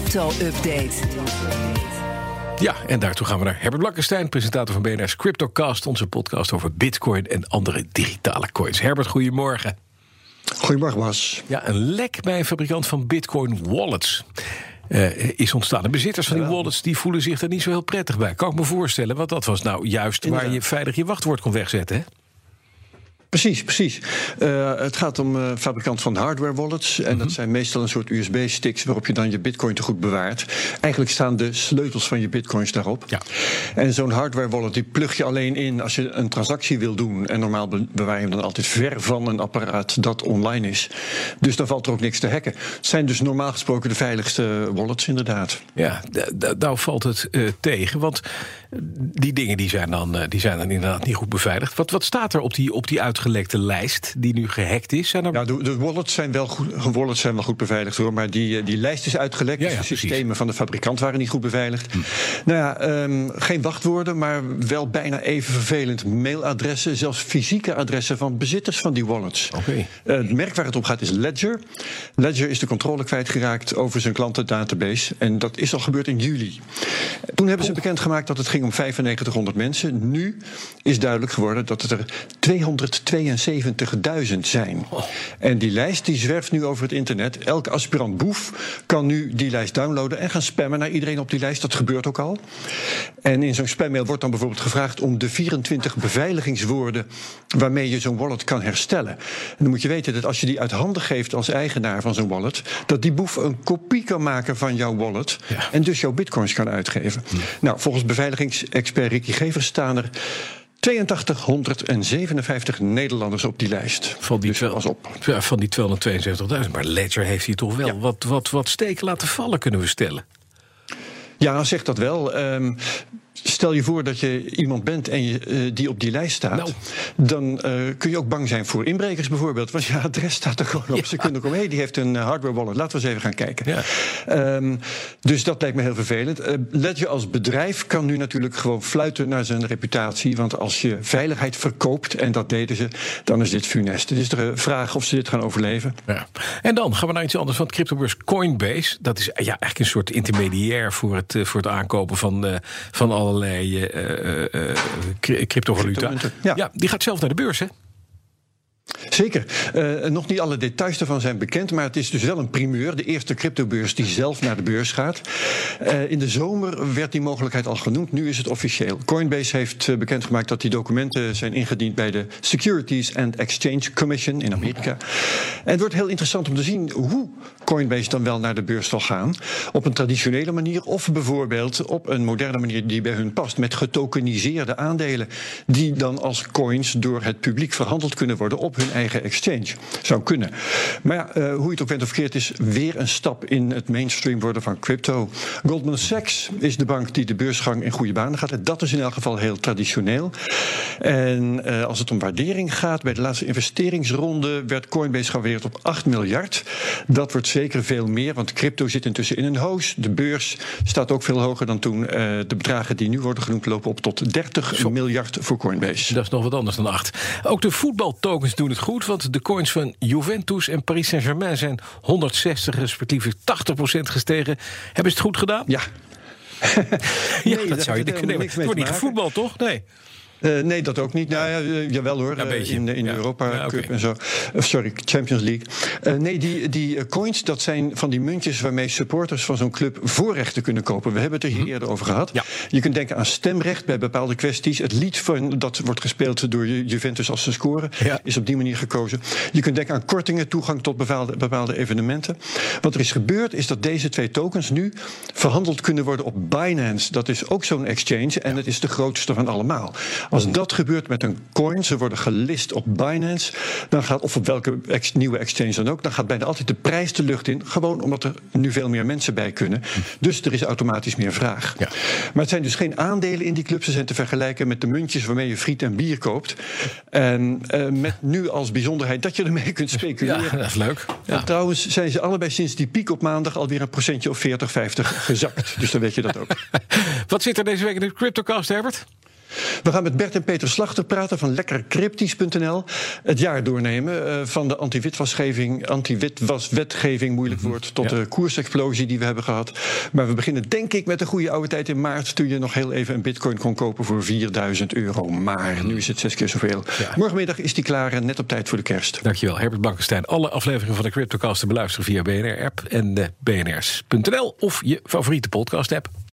crypto-update. Ja, en daartoe gaan we naar Herbert Blankenstein, presentator van BNR's CryptoCast, onze podcast over Bitcoin en andere digitale coins. Herbert, goedemorgen. Goedemorgen, Bas. Ja, een lek bij een fabrikant van Bitcoin wallets. eh, is ontstaan. De bezitters van die wallets die voelen zich er niet zo heel prettig bij. Kan ik me voorstellen, want dat was nou juist waar je veilig je wachtwoord kon wegzetten. Hè? Precies, precies. Eh, het gaat om eh fabrikant van hardware wallets. En Mhm. dat zijn meestal een soort USB-sticks waarop je dan je bitcoin te goed bewaart. Eigenlijk staan de sleutels van je bitcoins daarop. Ja. En zo'n hardware wallet die plug je alleen in als je een transactie wil doen. En normaal be- bewaar je hem dan altijd ver van een apparaat dat online is. Dus dan valt er ook niks te hacken. Het zijn dus normaal gesproken de veiligste wallets inderdaad. Ja, da- da- nou valt het eh, tegen. Want die dingen die zijn, dan, die zijn dan inderdaad niet goed beveiligd. Wat, wat staat er op die, op die uitgelekte lijst die nu gehackt is? Zijn er... Ja, de, de wallets, zijn wel goed, wallets zijn wel goed beveiligd hoor. Maar die, eh, die lijst is uitgelekt. Ja, dus de systemen van de fabrikant waren niet goed beveiligd. Nou ja, ehm, geen wachtwoorden, maar wel bijna even vervelend. Mailadressen, zelfs fysieke adressen van bezitters van die wallets. Oké. Eh, het merk waar het om gaat is Ledger. Ledger is de controle kwijtgeraakt over zijn klantendatabase. En dat is al gebeurd in juli. Toen hebben ze bekendgemaakt dat het ging om 9500 mensen. Nu is duidelijk geworden dat het er 272.000 zijn. En die lijst die zwerft nu over het internet. Elke aspirant boef kan nu die lijst downloaden en gaan spammen naar iedereen op die lijst. Dat gebeurt ook al. En in zo'n spammail wordt dan bijvoorbeeld gevraagd om de 24 beveiligingswoorden waarmee je zo'n wallet kan herstellen. En dan moet je weten dat als je die uit handen geeft als eigenaar van zo'n wallet, dat die boef een kopie kan maken van jouw wallet Ja. en dus jouw bitcoins kan uitgeven. Nou, volgens beveiligingsexpert Ricky Gevers staan er 8257 Nederlanders op die lijst. Van die, dus pas op. Ja, van die 272.000. Maar Ledger heeft hier toch wel wat, wat, wat steken laten vallen, kunnen we stellen. Ja, zeg dat wel. Ehm, stel je voor dat je iemand bent en je, eh, die op die lijst staat. Nou. Dan eh, kun je ook bang zijn voor inbrekers bijvoorbeeld. Want je adres staat er gewoon op. Ze kunnen komen, hey, die heeft een eh, hardware wallet. Laten we eens even gaan kijken. Ja. Ehm, dus dat lijkt me heel vervelend. Eh, Ledger als bedrijf kan nu natuurlijk gewoon fluiten naar zijn reputatie. Want als je veiligheid verkoopt, en dat deden ze, dan is dit funest. Het is de vraag of ze dit gaan overleven. Ja. En dan gaan we naar iets anders van het cryptobeurs Coinbase. Dat is ja, eigenlijk een soort intermediair voor het, voor het aankopen van, van allerlei eh, eh, eh, cry- cryptovaluta. Ja. ja, die gaat zelf naar de beurs, hè? Zeker. Eh, nog niet alle details daarvan zijn bekend, maar het is dus wel een primeur. De eerste cryptobeurs die zelf naar de beurs gaat. Eh, in de zomer werd die mogelijkheid al genoemd, nu is het officieel. Coinbase heeft eh, bekendgemaakt dat die documenten zijn ingediend bij de Securities and Exchange Commission in Amerika. En het wordt heel interessant om te zien hoe Coinbase dan wel naar de beurs zal gaan. Op een traditionele manier of bijvoorbeeld op een moderne manier die bij hun past. Met getokeniseerde aandelen die dan als coins door het publiek verhandeld kunnen worden op hun eigen exchange. Zou kunnen. Maar ja, eh, hoe je het ook bent of verkeerd is weer een stap in het mainstream worden van crypto. Goldman Sachs is de bank die de beursgang in goede banen gaat. En dat is in elk geval heel traditioneel. En eh, als het om waardering gaat, bij de laatste investeringsronde werd Coinbase gewaardeerd op 8 miljard. Dat wordt zeker veel meer, want crypto zit intussen in een hoos. De beurs staat ook veel hoger dan toen. Eh, de bedragen die nu worden genoemd lopen op tot 30 miljard voor Coinbase. Dat is nog wat anders dan acht. Ook de voetbaltokens doen het goed, want de coins van Juventus en Paris Saint-Germain zijn 160 respectievelijk 80% gestegen. Hebben ze het goed gedaan? Ja. Ja, Nee, dat zou je kunnen. niks Het wordt niet gevoetbald, toch? Nee. Eh, nee, dat ook niet. Nou ja, eh, jawel hoor. Ja, eh, beetje. in de, in Ja. Europa Ja. Cup en zo. Sorry, Champions League. Nee, die, die coins, dat zijn van die muntjes waarmee supporters van zo'n club voorrechten kunnen kopen. We hebben het er hier eerder over gehad. Mhm. Je kunt denken aan stemrecht bij bepaalde kwesties. Het lied van, dat wordt gespeeld door Ju- Juventus als ze scoren, is op die manier gekozen. Je kunt denken aan kortingen, toegang tot bepaalde, bepaalde evenementen. Wat er is gebeurd, is dat deze twee tokens nu verhandeld kunnen worden op Binance. Dat is ook zo'n exchange en het is de grootste van allemaal. Als dat gebeurt met een coin, ze worden gelist op Binance, dan gaat, of op welke ex- nieuwe exchange dan ook, dan gaat bijna altijd de prijs de lucht in. Gewoon omdat er nu veel meer mensen bij kunnen. Dus er is automatisch meer vraag. Ja. Maar het zijn dus geen aandelen in die clubs. Ze zijn te vergelijken met de muntjes waarmee je friet en bier koopt. En eh, met nu als bijzonderheid dat je ermee kunt speculeren. Ja, dat is leuk. Ja. En trouwens zijn ze allebei sinds die piek op maandag alweer een procentje of 40, 50 gezakt. Dus dan weet je dat ook. Wat zit er deze week in de CryptoCast, Herbert? We gaan met Bert en Peter Slachter praten van lekkercryptisch.nl. Het jaar doornemen uh, van de anti-witwasgeving, anti-witwaswetgeving, moeilijk mhm. woord, tot de koersexplosie die we hebben gehad. Maar we beginnen denk ik met de goede oude tijd in maart, toen je nog heel even een bitcoin kon kopen voor 4000 euro. Maar nu is het zes keer zoveel. Morgenmiddag is die klaar, net op tijd voor de kerst. Dankjewel, Herbert Blankenstein. Alle afleveringen van de Cryptocast te beluisteren via BNR-app en de bnrs.nl of je favoriete podcast-app.